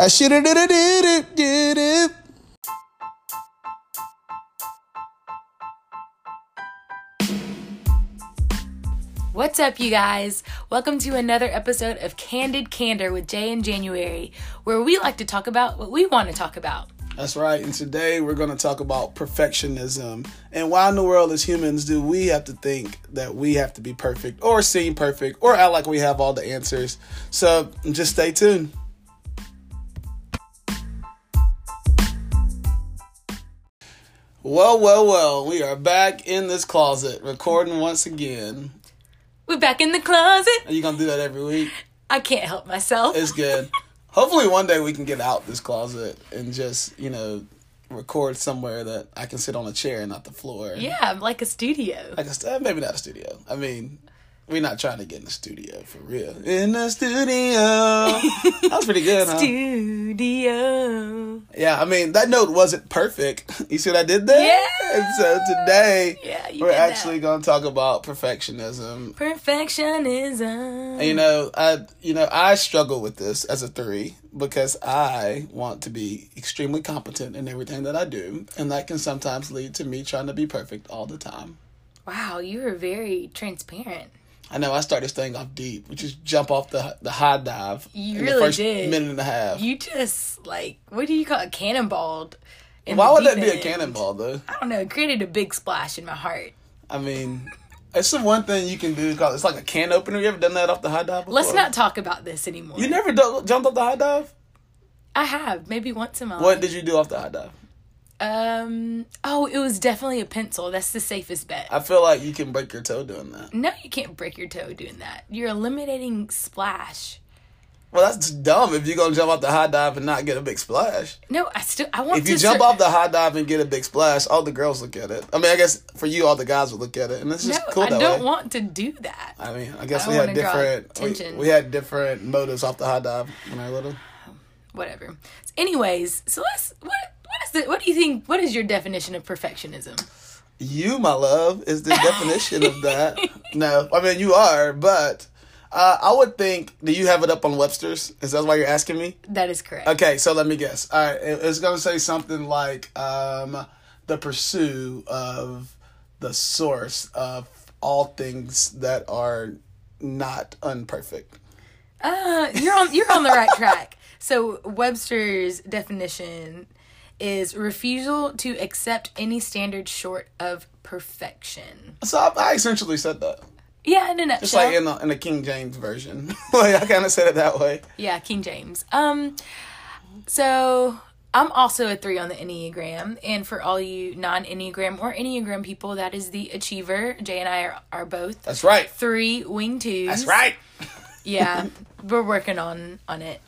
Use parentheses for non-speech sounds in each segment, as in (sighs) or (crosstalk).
I should have did it, did it, did it. What's up, you guys? Welcome to another episode of Candid Candor with Jay and January, where we like to talk about what we want to talk about. That's right. And today we're going to talk about perfectionism. And why in the world, as humans, do we have to think that we have to be perfect or seem perfect or act like we have all the answers? So just stay tuned. Well, well, well, we are back in this closet recording once again. We're back in the closet. Are you going to do that every week? I can't help myself. It's good. Hopefully, one day we can get out this closet and just, you know, record somewhere that I can sit on a chair and not the floor. yeah, like a studio. Like a, eh, maybe not a studio. I mean, we're not trying to get in the studio for real. In the studio. that was pretty good, huh? Studio. Yeah, I mean, that note wasn't perfect. (laughs) You see what I did there? Yeah. And so today, Yeah, we're actually going to talk about perfectionism. Perfectionism. And, you know, I you know I struggle with this as a three because I want to be extremely competent in everything that I do, and that can sometimes lead to me trying to be perfect all the time. Wow, you were very transparent. I know I started this thing off deep, which is jump off the the high dive. You in really the first did. minute and a half. You just like what do you call it? Cannonballed. in Why would that deep be a cannonball though? I don't know. It created a big splash in my heart. I mean, it's the one thing you can do. Called, it's like a can opener. You ever done that off the high dive? Before? Let's not talk about this anymore. You never do- jumped off the high dive. I have maybe once in my What life. did you do off the high dive? Um. Oh, it was definitely a pencil. That's the safest bet. I feel like you can break your toe doing that. no, you can't break your toe doing that. You're eliminating splash. Well, that's dumb if you're gonna jump off the high dive and not get a big splash. No, I still I want to If you jump sur- off the high dive and get a big splash, all the girls look at it. I mean, I guess for you, all the guys would look at it, and it's No, just cool I don't way. want to do that. I mean, I guess I we had different we, we had different motives off the high dive when I was little. (sighs) Whatever. Anyways, so let's what what is the what do you think? What is your definition of perfectionism? You, my love, is the definition of that. (laughs) No, I mean you are, but uh, I would think. Do you have it up on Webster's? Is that why you're asking me? That is correct. Okay, so let me guess. All right, it- it's gonna say something like um, the pursuit of the source of all things that are not unperfect. Uh, you're on you're on the right (laughs) track. So Webster's definition is refusal to accept any standard short of perfection. So I, I essentially said that. Yeah, in a nutshell. It's like in the, in the King James version. (laughs) like I kind of said it that way. yeah, King James. Um, so I'm also a three on the Enneagram, and for all you non Enneagram or Enneagram people, that is the achiever. Jay and I are, are both That's right. three wing twos. That's right. yeah (laughs) we're working on on it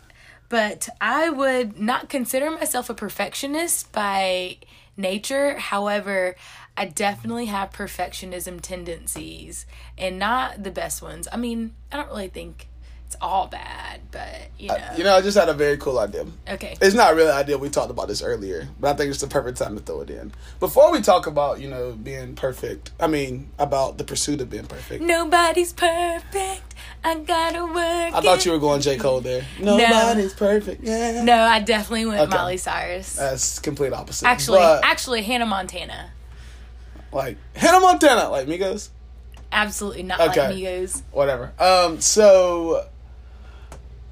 but i would not consider myself a perfectionist by nature. However i definitely have perfectionism tendencies and not the best ones. I mean i don't really think it's all bad but you know You know, I just had a very cool idea. okay It's not really an idea. We talked about this earlier, but I think it's the perfect time to throw it in. Before we talk about, you know, being perfect, I mean, about the pursuit of being perfect. nobody's perfect i gotta work I thought it. you were going J. Cole there. Nobody's perfect. Yeah. no i definitely went Okay. miley cyrus That's complete opposite. actually But, actually hannah montana like, Hannah Montana, like Migos. absolutely not Okay. like migos whatever. Um, so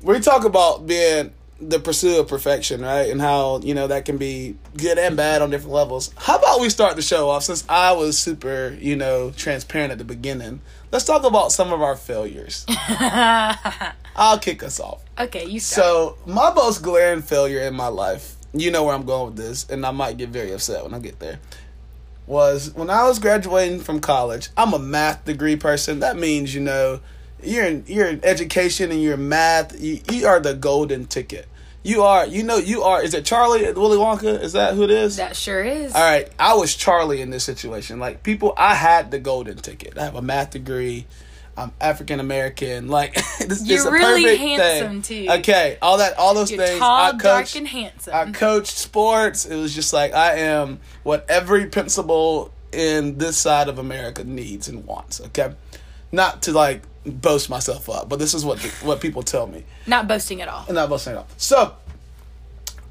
we talk about being the pursuit of perfection, right? And how you know that can be good and bad on different levels. How about we start the show off since I was super, you know, transparent at the beginning. Let's talk about some of our failures. (laughs) I'll kick us off. Okay, you start. So my most glaring failure in my life, you know where I'm going with this, and I might get very upset when I get there. Was when I was graduating from college. I'm a math degree person. That means you know you're in you're in education and you're in math. You, you are the golden ticket. You are you know you are. Is it Charlie Willy Wonka? Is that who it is? that sure is. All right, I was Charlie in this situation. Like people, I had the golden ticket. I have a math degree. I'm African American. Like (laughs) this You're is a really perfect handsome, thing. too. Okay, all that, all those You're things. tall, I dark, coached. and handsome. I coached sports. It was just like I am what every principal in this side of America needs and wants. Okay, not to like boast myself up, but this is what what people tell me. Not boasting at all. And not boasting at all. So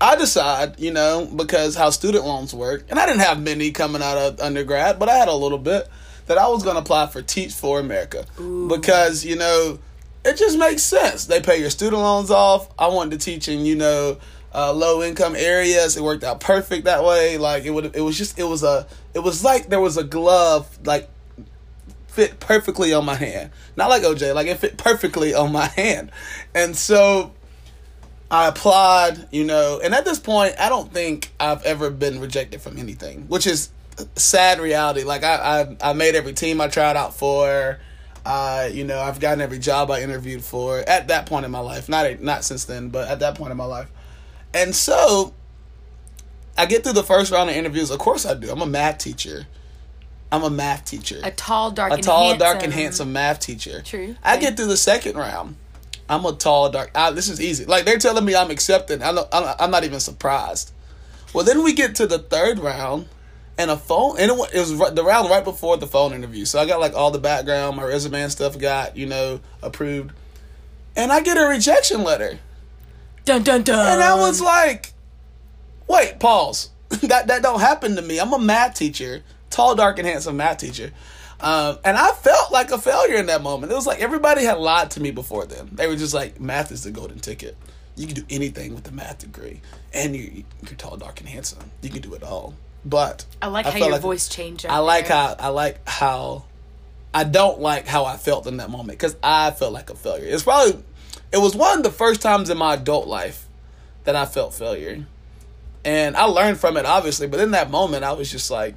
I decide, you know, because how student loans work, and I didn't have many coming out of undergrad, but I had a little bit that I was going to apply for Teach for America because you know it just makes sense. They pay your student loans off. I wanted to teach in you know uh, low income areas. It worked out perfect that way. Like it would. It was just. It was a. It was like there was a glove like fit perfectly on my hand. Not like OJ. Like it fit perfectly on my (laughs) hand, and so I applied, you know, and at this point, I don't think I've ever been rejected from anything, which is sad reality. Like I, I, I made every team I tried out for. Uh, you know, I've gotten every job I interviewed for at that point in my life. Not not since then, but at that point in my life. And so, I get through the first round of interviews. Of course, I do. I'm a math teacher. I'm a math teacher. A tall, dark, a and tall, handsome. dark, and handsome math teacher. True. I Okay. get through the second round. I'm a tall, dark. I, this is easy. Like they're telling me I'm accepted. I'm not, I'm, I'm not even surprised. Well, then we get to the third round, and a phone. And it, it was the round right before the phone interview. So I got like all the background, my resume and stuff got you know approved, and I get a rejection letter. Dun dun dun. And I was like, wait, pause. (laughs) that that don't happen to me. I'm a math teacher, tall, dark, and handsome math teacher. Um, and I felt like a failure in that moment. It was like everybody had lied to me before then. They were just like, math is the golden ticket. You can do anything with a math degree, and you, you're tall, dark, and handsome. You can do it all. But I like how felt your voice changed. I like there. how I like how I don't like how I felt in that moment because I felt like a failure. It's probably it was one of the first times in my adult life that I felt failure, and I learned from it obviously. But in that moment, I was just like,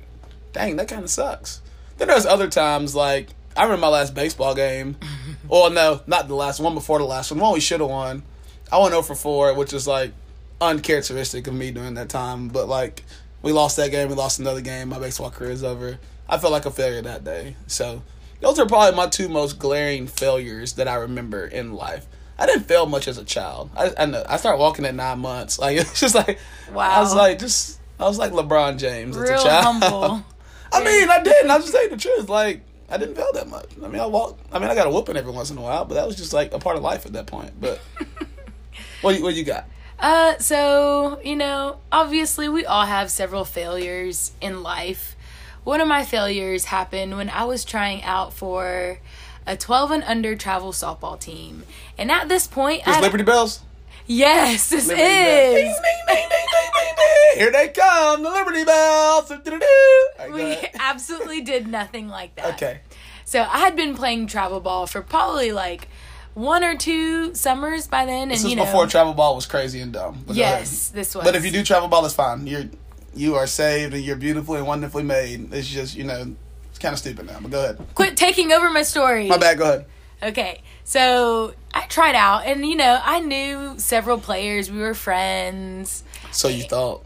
"Dang, that kind of sucks." Then there's other times like I remember my last baseball game. (laughs) well, no, not the last one before the last one. One we should have won. I went 0 for 4, which is like uncharacteristic of me during that time. But like we lost that game, we lost another game. My baseball career is over. I felt like a failure that day. So those are probably my two most glaring failures that I remember in life. I didn't fail much as a child. I, I know. I started walking at nine months. Like (laughs) it's just like wow. I was like just I was like LeBron James as a child. humble. (laughs) I mean, I didn't. I was just saying the truth. Like, I didn't fail that much. I mean, I walked. I mean, I got a whooping every once in a while, but that was just like a part of life at that point. But (laughs) what you- what you got? Uh, so, you know, obviously we all have several failures in life. One of my failures happened when I was trying out for a 12 and under travel softball team. And at this point, Just I Liberty Bells. Yes, this Liberty is. ding, ding, ding. Here they come, the Liberty Bells. Right, We (laughs) absolutely did nothing like that. Okay. So I had been playing travel ball for probably like one or two summers by then, and This is know, before travel ball was crazy and dumb. But yes, this was. But if you do travel ball, it's fine. You're you are saved and you're beautifully and wonderfully made. It's just you know it's kind of stupid now. But go ahead. quit taking over my story. My bad. Go ahead. Okay, so I tried out, and you know, I knew several players. We were friends, So you thought?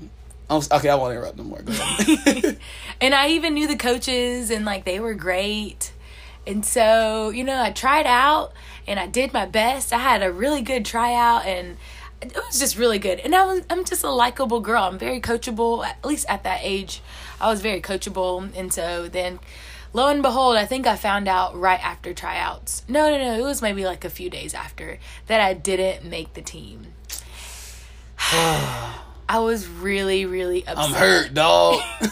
I'm, okay, I won't interrupt no more. Go ahead. and I even knew the coaches, and like they were great. And so, you know, I tried out, and I did my best. I had a really good tryout, and it was just really good. And I was, I'm just a likable girl. I'm very coachable. At least at that age, I was very coachable. And so then, lo and behold, I think I found out right after tryouts. No, no, no. It was maybe like a few days after that I didn't make the team. I was really, really upset. I'm hurt, dog. (laughs)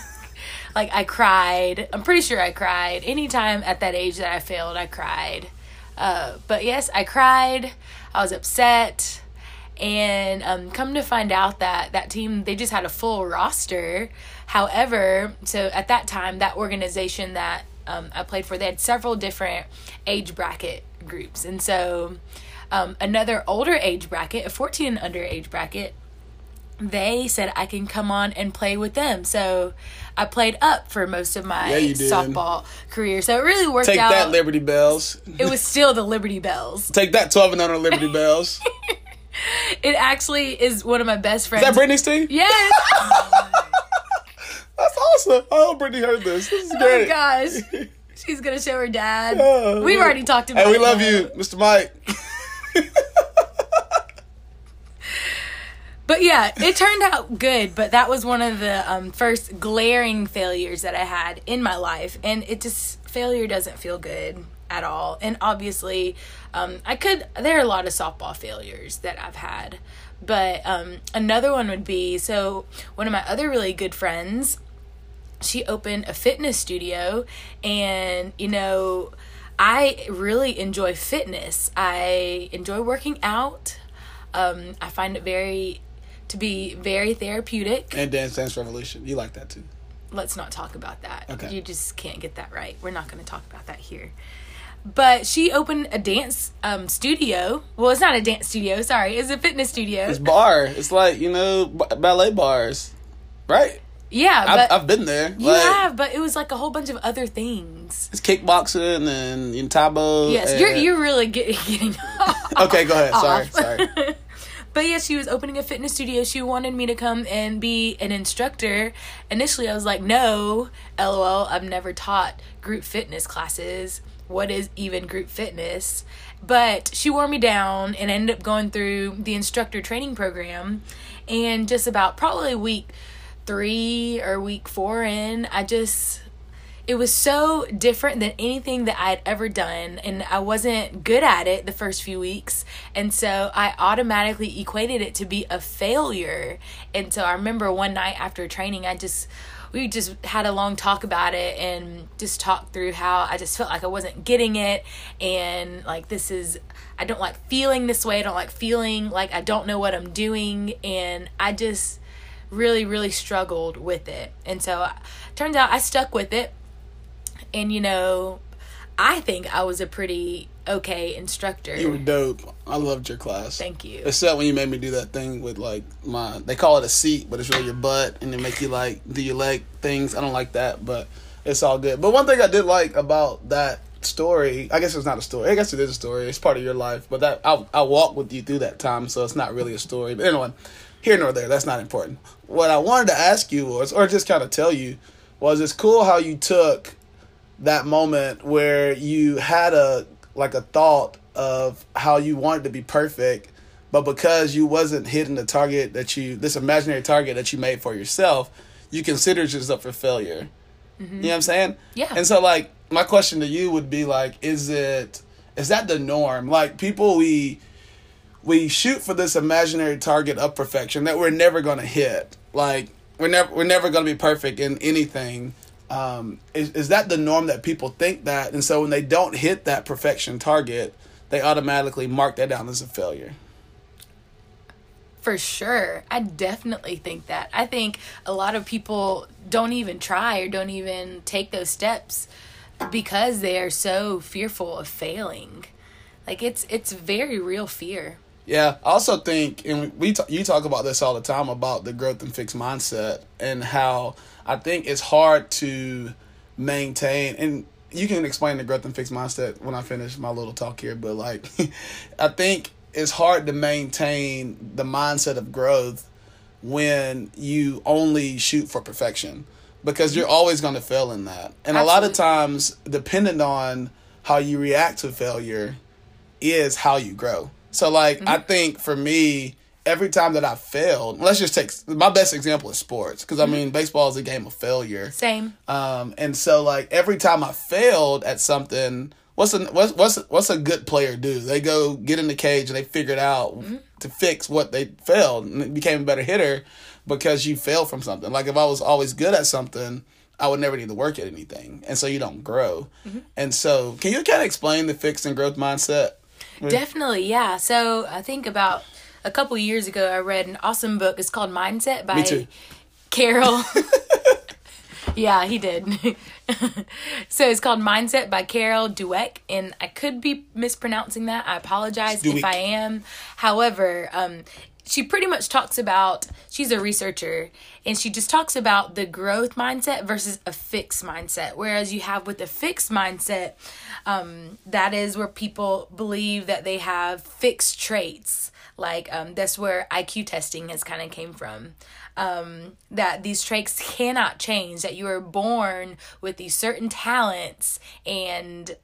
Like I cried. I'm pretty sure I cried. Anytime at that age that I failed, I cried. Uh, but yes, I cried. I was upset. And um, come to find out that that team they just had a full roster. However, so at that time, that organization that um, I played for, they had several different age bracket groups, and so um, another older age bracket, a 14 and under age bracket, they said I can come on and play with them. So I played up for most of my Yeah, softball career. So it really worked Take out. Take that, Liberty Bells. it was still the Liberty Bells. Take that, 12 and under Liberty (laughs) Bells. It actually is one of my best Is friends. that Britney's team? Yes. (laughs) That's awesome. I hope Brittany heard this. This is oh great. gosh. (laughs) She's gonna show her dad. Oh, We've we- already talked about Hey, we it. love you, Mr. Mike. But yeah, it turned out good. But that was one of the um, first glaring failures that I had in my life, and it just failure doesn't feel good at all. And obviously, um, I could. There are a lot of softball failures that I've had, But um, another one would be so one of my other really good friends, she opened a fitness studio, and you know, I really enjoy fitness. I enjoy working out. Um, I find it very to be very therapeutic. And Dance Dance Revolution. You like that too. Let's not talk about that. Okay. You just can't get that right. We're not going to talk about that here. But she opened a dance um, studio. Well, it's not a dance studio. Sorry, it's a fitness studio. It's barre. It's like, you know, b- ballet bars. Right? yeah, I've, but I've been there. you like, have. But it was like a whole bunch of other things. It's kickboxing and, and Tae Bo. Yes, and- you're you're really get, (laughs) getting. Okay, go ahead. (laughs) Sorry, sorry. (laughs) But yeah, she was opening a fitness studio. She wanted me to come and be an instructor. Initially, I was like, no, lol, I've never taught group fitness classes. What is even group fitness? But she wore me down and ended up going through the instructor training program. And just about probably week three or week four in, I just it was so different than anything that I had ever done, and I wasn't good at it the first few weeks, and so I automatically equated it to be a failure. And so I remember one night after training, I just we just had a long talk about it and just talked through how I just felt like I wasn't getting it, and like this is I don't like feeling this way. I don't like feeling like I don't know what I'm doing, and I just really really struggled with it and so turns out i stuck with it and you know i think i was a pretty okay instructor You were dope. I loved your class. thank you Except when you made me do that thing with like my they call it a seat, but it's really your butt and they make you like do your leg things. I don't like that, but it's all good. But one thing I did like about that story, I guess it's not a story. I guess it is a story. It's part of your life, but that I I walked with you through that time, so it's not really a story. But anyway, here nor there, that's not important. What I wanted to ask you was or just kind of tell you was it's cool how you took that moment where you had a like a thought of how you wanted to be perfect but because you wasn't hitting the target that you this imaginary target that you made for yourself you considered yourself for failure. Mm-hmm. You know what i'm saying? Yeah. and so like my question to you would be like is it is that the norm? Like people we we shoot for this imaginary target of perfection that we're never going to hit. Like we're never we're never going to be perfect in anything um, is, is that the norm that people think that and so when they don't hit that perfection target they automatically mark that down as a failure For sure. I definitely think that. I think a lot of people don't even try or don't even take those steps because they are so fearful of failing. Like it's it's very real fear. Yeah, I also think, and we t- you talk about this all the time about the growth and fixed mindset, and how I think it's hard to maintain. And you can explain the growth and fixed mindset when I finish my little talk here, but like, (laughs) I think it's hard to maintain the mindset of growth when you only shoot for perfection because you're always going to fail in that. And a lot of times, depending on how you react to failure, is how you grow. So like I mm-hmm. think for me, every time that I failed, let's just take my best example is sports because I mm-hmm. mean baseball is a game of failure. Same. Um, and so like every time I failed at something, what's a what's what's what's a good player do? They go get in the cage and they figured out mm-hmm. to fix what they failed and became a better hitter because you failed from something. Like if I was always good at something. I would never need to work at anything, and so you don't grow. And so, can you kind of explain the fixed and growth mindset? Definitely, yeah. So I think about a couple years ago, I read an awesome book. It's called Mindset by. Carol. (laughs) (laughs) yeah, he did. (laughs) so it's called Mindset by Carol Dweck, and I could be mispronouncing that. I apologize if I am. However, um, she pretty much talks about she's a researcher and she just talks about the growth mindset versus a fixed mindset. Whereas you have with a fixed mindset um, that is where people believe that they have fixed traits. Like um, that's where iq testing has kind of came from. Um, that these traits cannot change that you are born with these certain talents and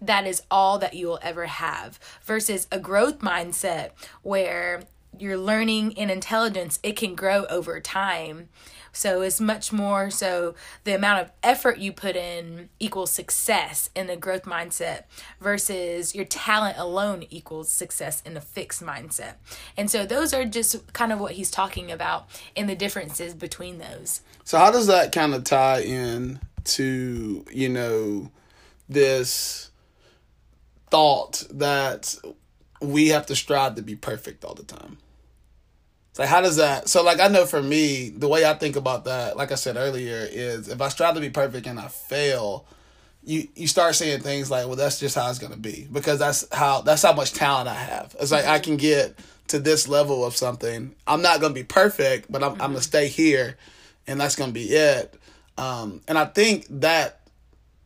that is all that you will ever have. Versus a growth mindset where your learning and intelligence it can grow over time so it's much more so the amount of effort you put in equals success in the growth mindset versus your talent alone equals success in a fixed mindset. And so those are just kind of what he's talking about in the differences between those. So how does that kind of tie in to, you know, this thought that we have to strive to be perfect all the time? It's like how does that so like I know for me, the way I think about that, like I said earlier, is if I strive to be perfect and I fail, you you start saying things like, well, that's just how it's gonna be because that's how that's how much talent I have. It's like I can get to this level of something. I'm not gonna be perfect, but I'm mm-hmm. I'm gonna stay here, and that's gonna be it. Um, and I think that,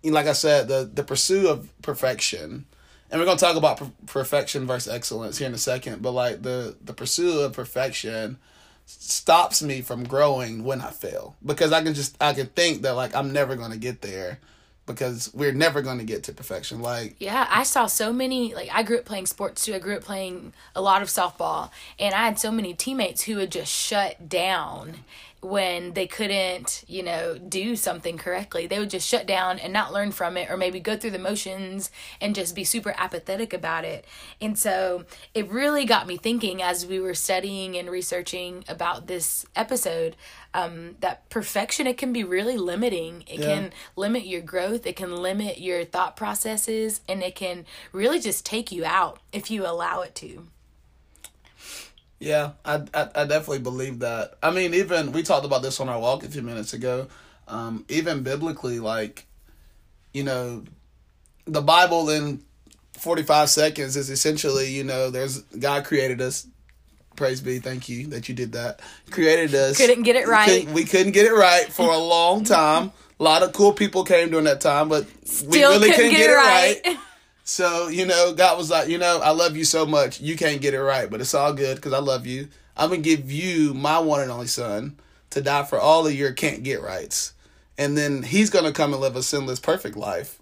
like I said, the the pursuit of perfection and we're gonna talk about per- perfection versus excellence here in a second. But like the the pursuit of perfection stops me from growing when I fail. Because I can just I can think that like I'm never gonna get there because we're never going to get to perfection. Like yeah i saw so many like i grew up playing sports too. I grew up playing a lot of softball. And i had so many teammates who would just shut down when they couldn't, you know, do something correctly. They would just shut down and not learn from it or maybe go through the motions and just be super apathetic about it. And so it really got me thinking as we were studying and researching about this episode um, that perfection, it can be really limiting. It yeah. can limit your growth, it can limit your thought processes, and it can really just take you out if you allow it to. Yeah, I, I, I definitely believe that. I mean, even we talked about this on our walk a few minutes ago. Um, even biblically, like, you know, the Bible in forty five seconds is essentially, you know, there's God created us. Praise be, thank you that you did that. Created us. Couldn't get it right. We couldn't, we couldn't get it right for a long time. a (laughs) lot of cool people came during that time, but Still we really couldn't, couldn't get, get, it right. right. (laughs) So, you know, God was like, you know, I love you so much. You can't get it right, but it's all good because I love you. I'm going to give you my one and only son to die for all of your can't get rights. And then he's going to come and live a sinless, perfect life.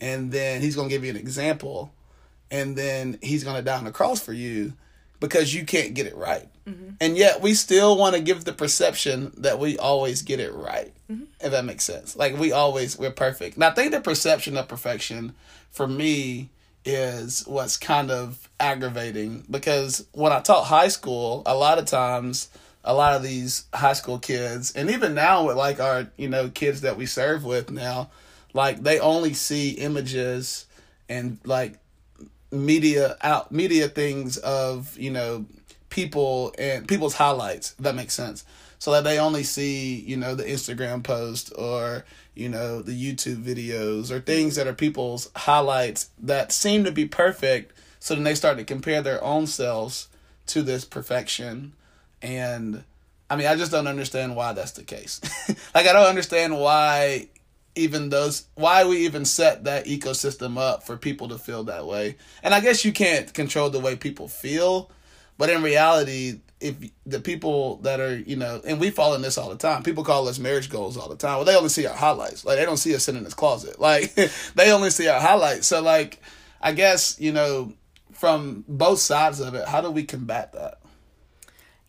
And then he's going to give you an example. And then he's going to die on the cross for you because you can't get it right. Mm-hmm. And yet we still want to give the perception that we always get it right. Mm-hmm. If that makes sense. Like we always, we're perfect. And I think the perception of perfection for me is what's kind of aggravating because when I taught high school, a lot of times a lot of these high school kids and even now with like our, you know, kids that we serve with now, like they only see images and like media out media things of, you know, people and people's highlights, that makes sense. So that they only see, you know, the Instagram post or you know, the YouTube videos or things that are people's highlights that seem to be perfect. So then they start to compare their own selves to this perfection. And I mean, I just don't understand why that's the case. (laughs) like, I don't understand why even those, why we even set that ecosystem up for people to feel that way. And I guess you can't control the way people feel, but in reality, if the people that are you know and we fall in this all the time. People call us marriage goals all the time. Well they only see our highlights. Like they don't see us sitting in this closet. (laughs) Like they only see our highlights. So like i guess you know from both sides of it how do we combat that?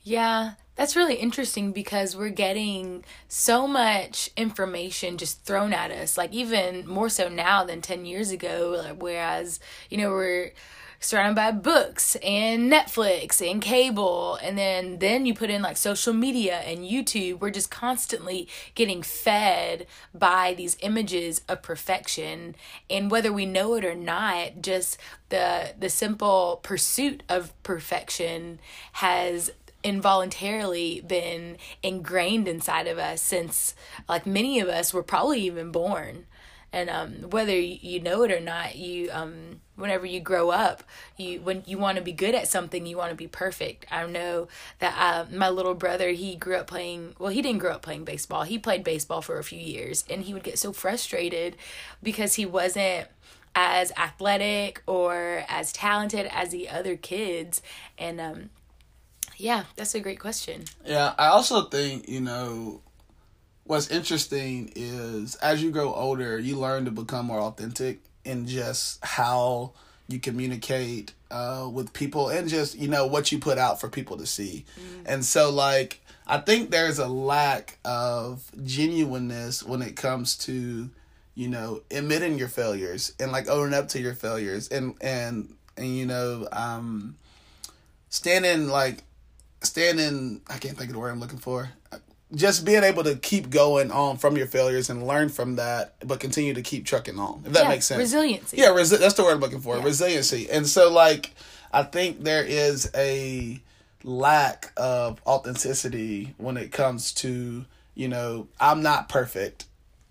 Yeah that's really interesting because we're getting so much information just thrown at us like even more so now than 10 years ago whereas you know we're surrounded by books and Netflix and cable. And then then you put in like social media and YouTube. We're just constantly getting fed by these images of perfection. And whether we know it or not just the the simple pursuit of perfection has involuntarily been ingrained inside of us since like many of us were probably even born and um, whether you know it or not you um, whenever you grow up you when you want to be good at something you want to be perfect. I know that uh, my little brother he grew up playing well he didn't grow up playing baseball. He played baseball for a few years and he would get so frustrated because he wasn't as athletic or as talented as the other kids. And um, yeah that's a great question. Yeah i also think you know what's interesting is as you grow older, you learn to become more authentic in just how you communicate uh, with people, and just you know what you put out for people to see. And so, like, I think there's a lack of genuineness when it comes to you know admitting your failures and like owning up to your failures and and and you know um standing like standing i can't think of the word i'm looking for just being able to keep going on from your failures and learn from that but continue to keep trucking on if that Yeah, makes sense resiliency. yeah resi- that's the word i'm looking for Yeah. resiliency and so like i think there is a lack of authenticity when it comes to you know i'm not perfect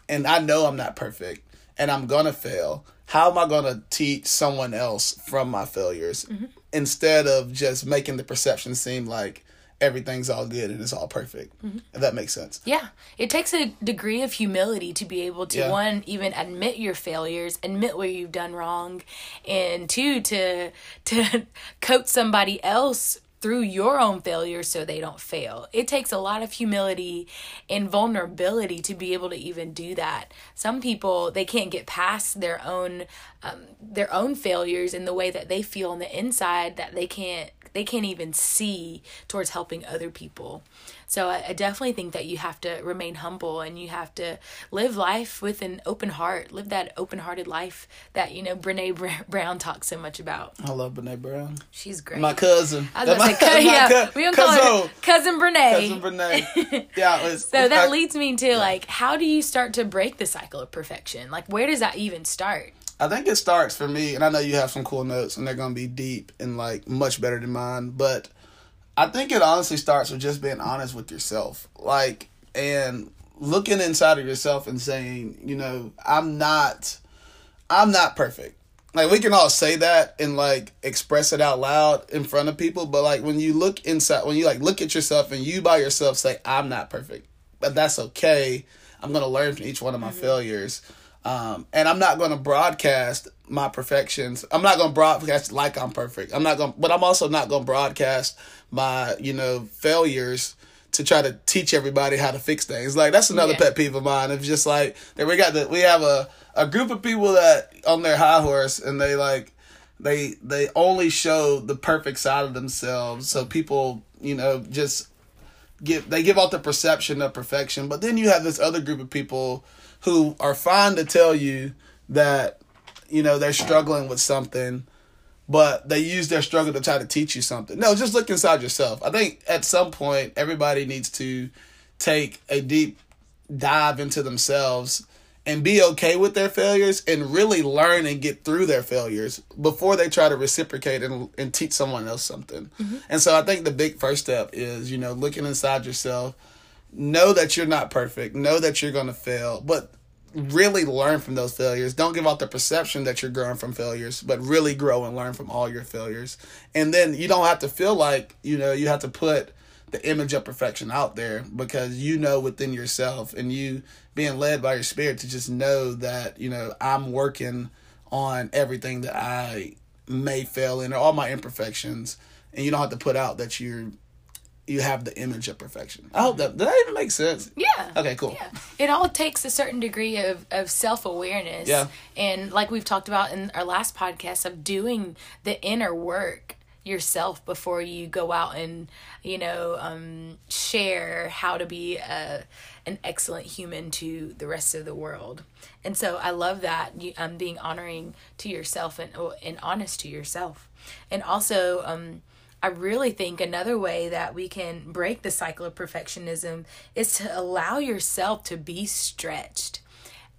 and I know I'm not perfect and I'm gonna fail. How am I gonna teach someone else from my failures mm-hmm. instead of just making the perception seem like everything's all good and it's all perfect? If that makes sense. Yeah, it takes a degree of humility to be able to Yeah. one even admit your failures, admit where you've done wrong, and two to to (laughs) coach somebody else through your own failures so they don't fail. It takes a lot of humility and vulnerability to be able to even do that. Some people they can't get past their own um, their own failures in the way that they feel on the inside that they can't they can't even see towards helping other people. So I, I definitely think that you have to remain humble and you have to live life with an open heart. Live that open-hearted life that you know Brene Br- (laughs) Brown talks so much about. I love Brene Brown. She's great. My cousin. I was about to My- (laughs) say, yeah, cou- we don't call her cousin Brene. Cousin Brene. (laughs) Yeah. It was, so that I- leads me to like, how do you start to break the cycle of perfection? Like, where does that even start? I think it starts for me, and I know you have some cool notes, and they're gonna be deep and like much better than mine. But I think it honestly starts with just being honest with yourself, like and looking inside of yourself and saying, you know, I'm not, I'm not perfect. Like we can all say that and like express it out loud in front of people, but like when you look inside, when you like look at yourself and you by yourself say, I'm not perfect, but that's okay. I'm gonna learn from each one of my mm-hmm. failures. Um, and I'm not going to broadcast my perfections. I'm not going to broadcast like I'm perfect. I'm not going, but I'm also not going to broadcast my, you know, failures to try to teach everybody how to fix things. Like that's another Yeah. pet peeve of mine. It's just like that we got the we have a a group of people that on their high horse and they like they they only show the perfect side of themselves. So people, you know, just give they give out the perception of perfection, but then you have this other group of people who are fine to tell you that you know they're struggling with something, but they use their struggle to try to teach you something. No, just look inside yourself. I think at some point everybody needs to take a deep dive into themselves and be okay with their failures and really learn and get through their failures before they try to reciprocate and, and teach someone else something. Mm-hmm. And so I think the big first step is, you know, looking inside yourself, know that you're not perfect, know that you're going to fail, but really learn from those failures. Don't give out the perception that you're growing from failures, but really grow and learn from all your failures. And then you don't have to feel like, you know, you have to put the image of perfection out there because you know within yourself and you being led by your spirit to just know that, you know, I'm working on everything that I may fail in or all my imperfections and you don't have to put out that you're you have the image of perfection. I hope that did that even make sense? Yeah. Okay, cool. Yeah. It all takes a certain degree of, of self awareness. Yeah. And like we've talked about in our last podcast of doing the inner work yourself before you go out and you know um, share how to be a, an excellent human to the rest of the world and so i love that you um, being honoring to yourself and, and honest to yourself and also um, I really think another way that we can break the cycle of perfectionism is to allow yourself to be stretched.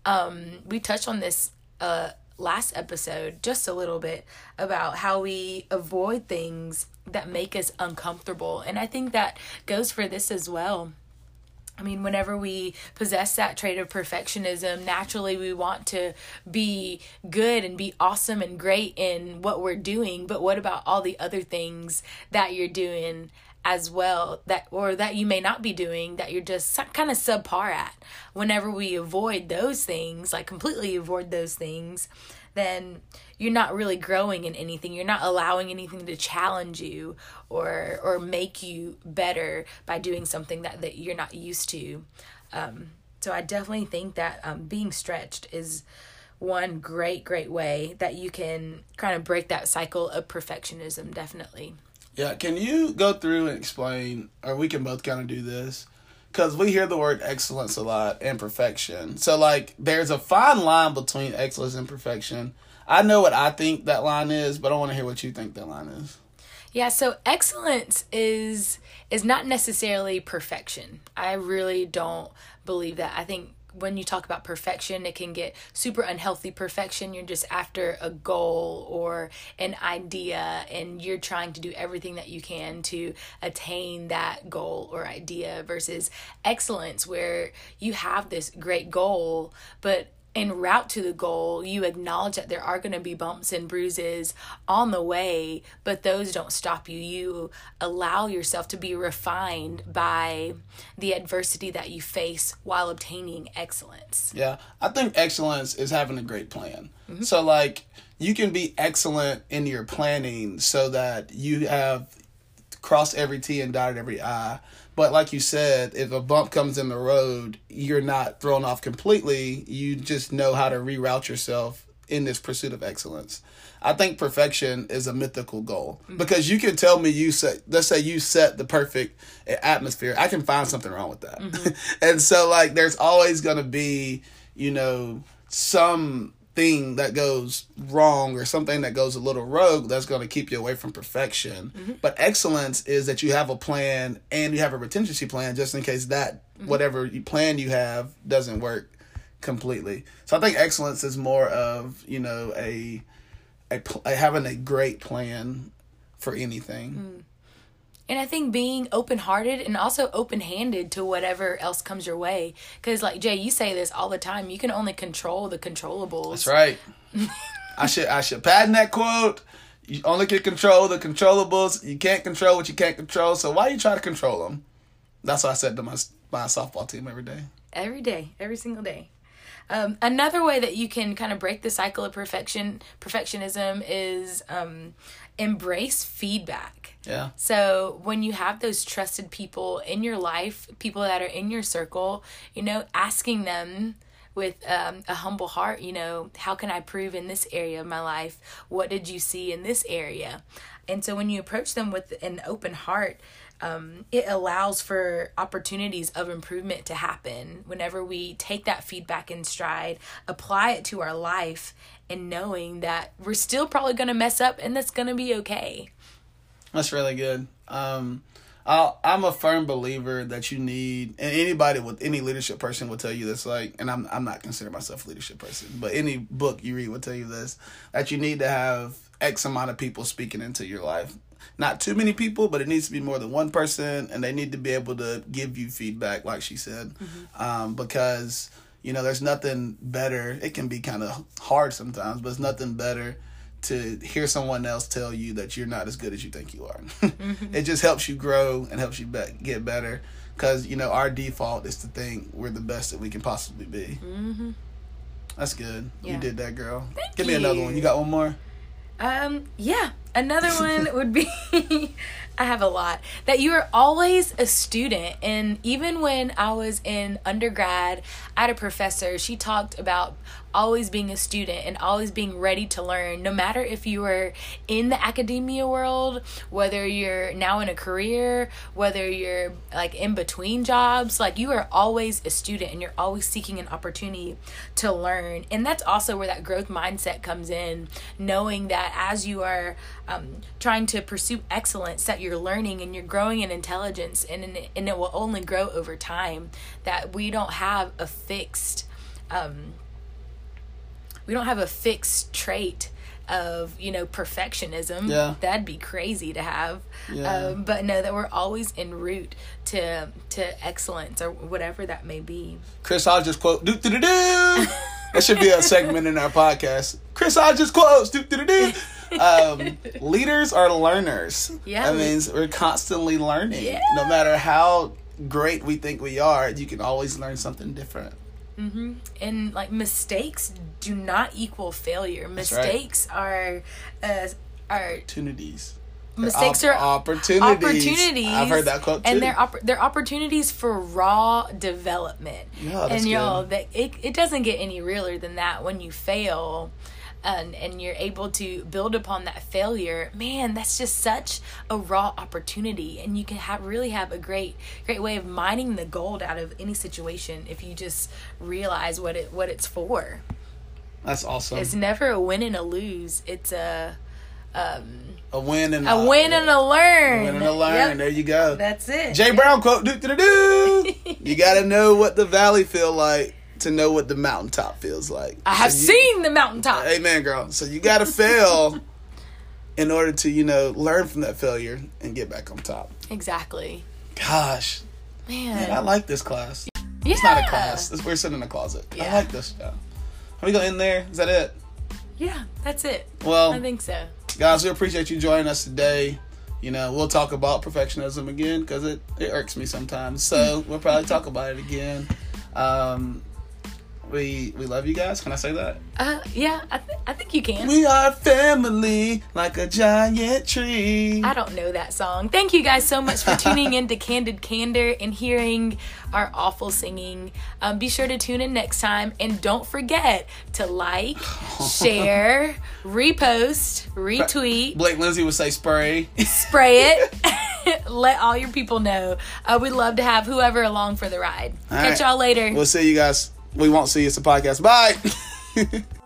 Um, we touched on this uh, last episode just a little bit about how we avoid things that make us uncomfortable. And I think that goes for this as well. I mean, whenever we possess that trait of perfectionism, naturally we want to be good and be awesome and great in what we're doing. But what about all the other things that you're doing as well that or that you may not be doing that you're just kind of subpar at? Whenever we avoid those things, like completely avoid those things, then you're not really growing in anything. You're not allowing anything to challenge you or or make you better by doing something that, that you're not used to. Um, so I definitely think that um, being stretched is one great, great way that you can kind of break that cycle of perfectionism, definitely. Yeah, can you go through and explain, or we can both kind of do this? Because we hear the word excellence a lot and perfection. So, like, there's a fine line between excellence and perfection. I know what I think that line is, but I want to hear what you think that line is. Yeah, so excellence is is not necessarily perfection. I really don't believe that. I think when you talk about perfection, it can get super unhealthy perfection. You're just after a goal or an idea, and you're trying to do everything that you can to attain that goal or idea, versus excellence, where you have this great goal, but en route to the goal, you acknowledge that there are going to be bumps and bruises on the way, but those don't stop you. You allow yourself to be refined by the adversity that you face while obtaining excellence. Yeah, I think excellence is having a great plan. Mm-hmm. So, like, you can be excellent in your planning so that you have crossed every T and dotted every I but like you said, if a bump comes in the road, you're not thrown off completely. You just know how to reroute yourself in this pursuit of excellence. I think perfection is a mythical goal mm-hmm. because you can tell me you set, let's say you set the perfect atmosphere. I can find something wrong with that. Mm-hmm. (laughs) and so, like, there's always going to be, you know, some thing that goes wrong or something that goes a little rogue that's going to keep you away from perfection. Mm-hmm. But excellence is that you have a plan and you have a retention plan just in case that mm-hmm. whatever you plan you have doesn't work completely. So I think excellence is more of, you know, a a, a having a great plan for anything. Mm. And I think being open hearted and also open handed to whatever else comes your way. Because, like Jay, you say this all the time. You can only control the controllables. That's right. I should I should patent that quote. You only can control the controllables. You can't control what you can't control. So why you try to control them? That's what I said to my my softball team every day. Every day, every single day. Um, another way that you can kind of break the cycle of perfection perfectionism is um, embrace feedback. Yeah. So when you have those trusted people in your life, people that are in your circle, you know, asking them with um, a humble heart, you know, how can I prove in this area of my life? What did you see in this area? And so when you approach them with an open heart, um, it allows for opportunities of improvement to happen whenever we take that feedback in stride, apply it to our life, and knowing that we're still probably going to mess up and that's going to be okay. That's really good. Um, i am a firm believer that you need, and anybody with any leadership person will tell you this. Like, and I'm I'm not considering myself a leadership person, but any book you read will tell you this: that you need to have X amount of people speaking into your life not too many people, but it needs to be more than one person, and they need to be able to give you feedback, like she said, mm-hmm. um, because you know there's nothing better. It can be kind of hard sometimes, but it's nothing better to hear someone else tell you that you're not as good as you think you are. (laughs) mm-hmm. It just helps you grow and helps you be- get better because you know our default is to think we're the best that we can possibly be. Mm-hmm. That's good. Yeah. You did that, girl. Thank Give me another one. You got one more? Um, yeah. Another (laughs) one would be (laughs) I have a lot. That you are always a student. And even when I was in undergrad, I had a professor, she talked about always being a student and always being ready to learn, no matter if you are in the academia world, whether you're now in a career, whether you're like in between jobs, like you are always a student and you're always seeking an opportunity to learn. And that's also where that growth mindset comes in, knowing that as you are um, trying to pursue excellence, that you're learning and you're growing in intelligence, and, and it will only grow over time, that we don't have a fixed. Um, we don't have a fixed trait of you know perfectionism yeah. that'd be crazy to have. Yeah. Um, but know that we're always en route to to excellence or whatever that may be. Chris i'll just quote do do do do that should be a segment in our podcast. Chris i'll just quote do do do do um, leaders are learners. Yeah. that means we're constantly learning. Yeah. no matter how great we think we are you can always learn something different Mm-hmm. And like mistakes do not equal failure. Mistakes right. are uh, are opportunities. mistakes Op- are opportunities. opportunities. I've heard that quote, And too. they're opp- they're opportunities for raw development. Yeah, that's and y'all, that it, it doesn't get any realer than that when you fail. And, and you're able to build upon that failure man that's just such a raw opportunity and you can have really have a great great way of mining the gold out of any situation if you just realize what it what it's for That's awesome. it's never a win and a lose it's a um, a win and a win and a learn a win and a learn. Yep. There you go. That's it. Jay Brown quote. Do do do. You got to know what the valley feel like to know what the mountaintop feels like. I have So you- seen the mountaintop. Amen, girl. So you got to fail in order to you know learn from that failure and get back on top. Exactly. Gosh, Man. man, I like this class. yeah. It's not a class. It's, we're sitting in a closet. I like this. Yeah. Are we going in there? Is that it? Yeah, that's it. Well, I think so. guys, we appreciate you joining us today. You know, we'll talk about perfectionism again because it, it irks me sometimes. So we'll probably talk about it again. Um, we we love you guys. Can I say that? Uh, yeah, I, th- I think you can. We are family like a giant tree. I don't know that song. Thank you guys so much for tuning in to (laughs) Candid Candor and hearing our awful singing. Um, be sure to tune in next time and don't forget to like, (laughs) share, repost, retweet, Blake Lindsay would say spray. spray it. (laughs) Let all your people know. Uh, we'd love to have whoever along for the ride. All Catch right. y'all later. we'll see you guys. We won't see you. It's a podcast. Bye. (laughs)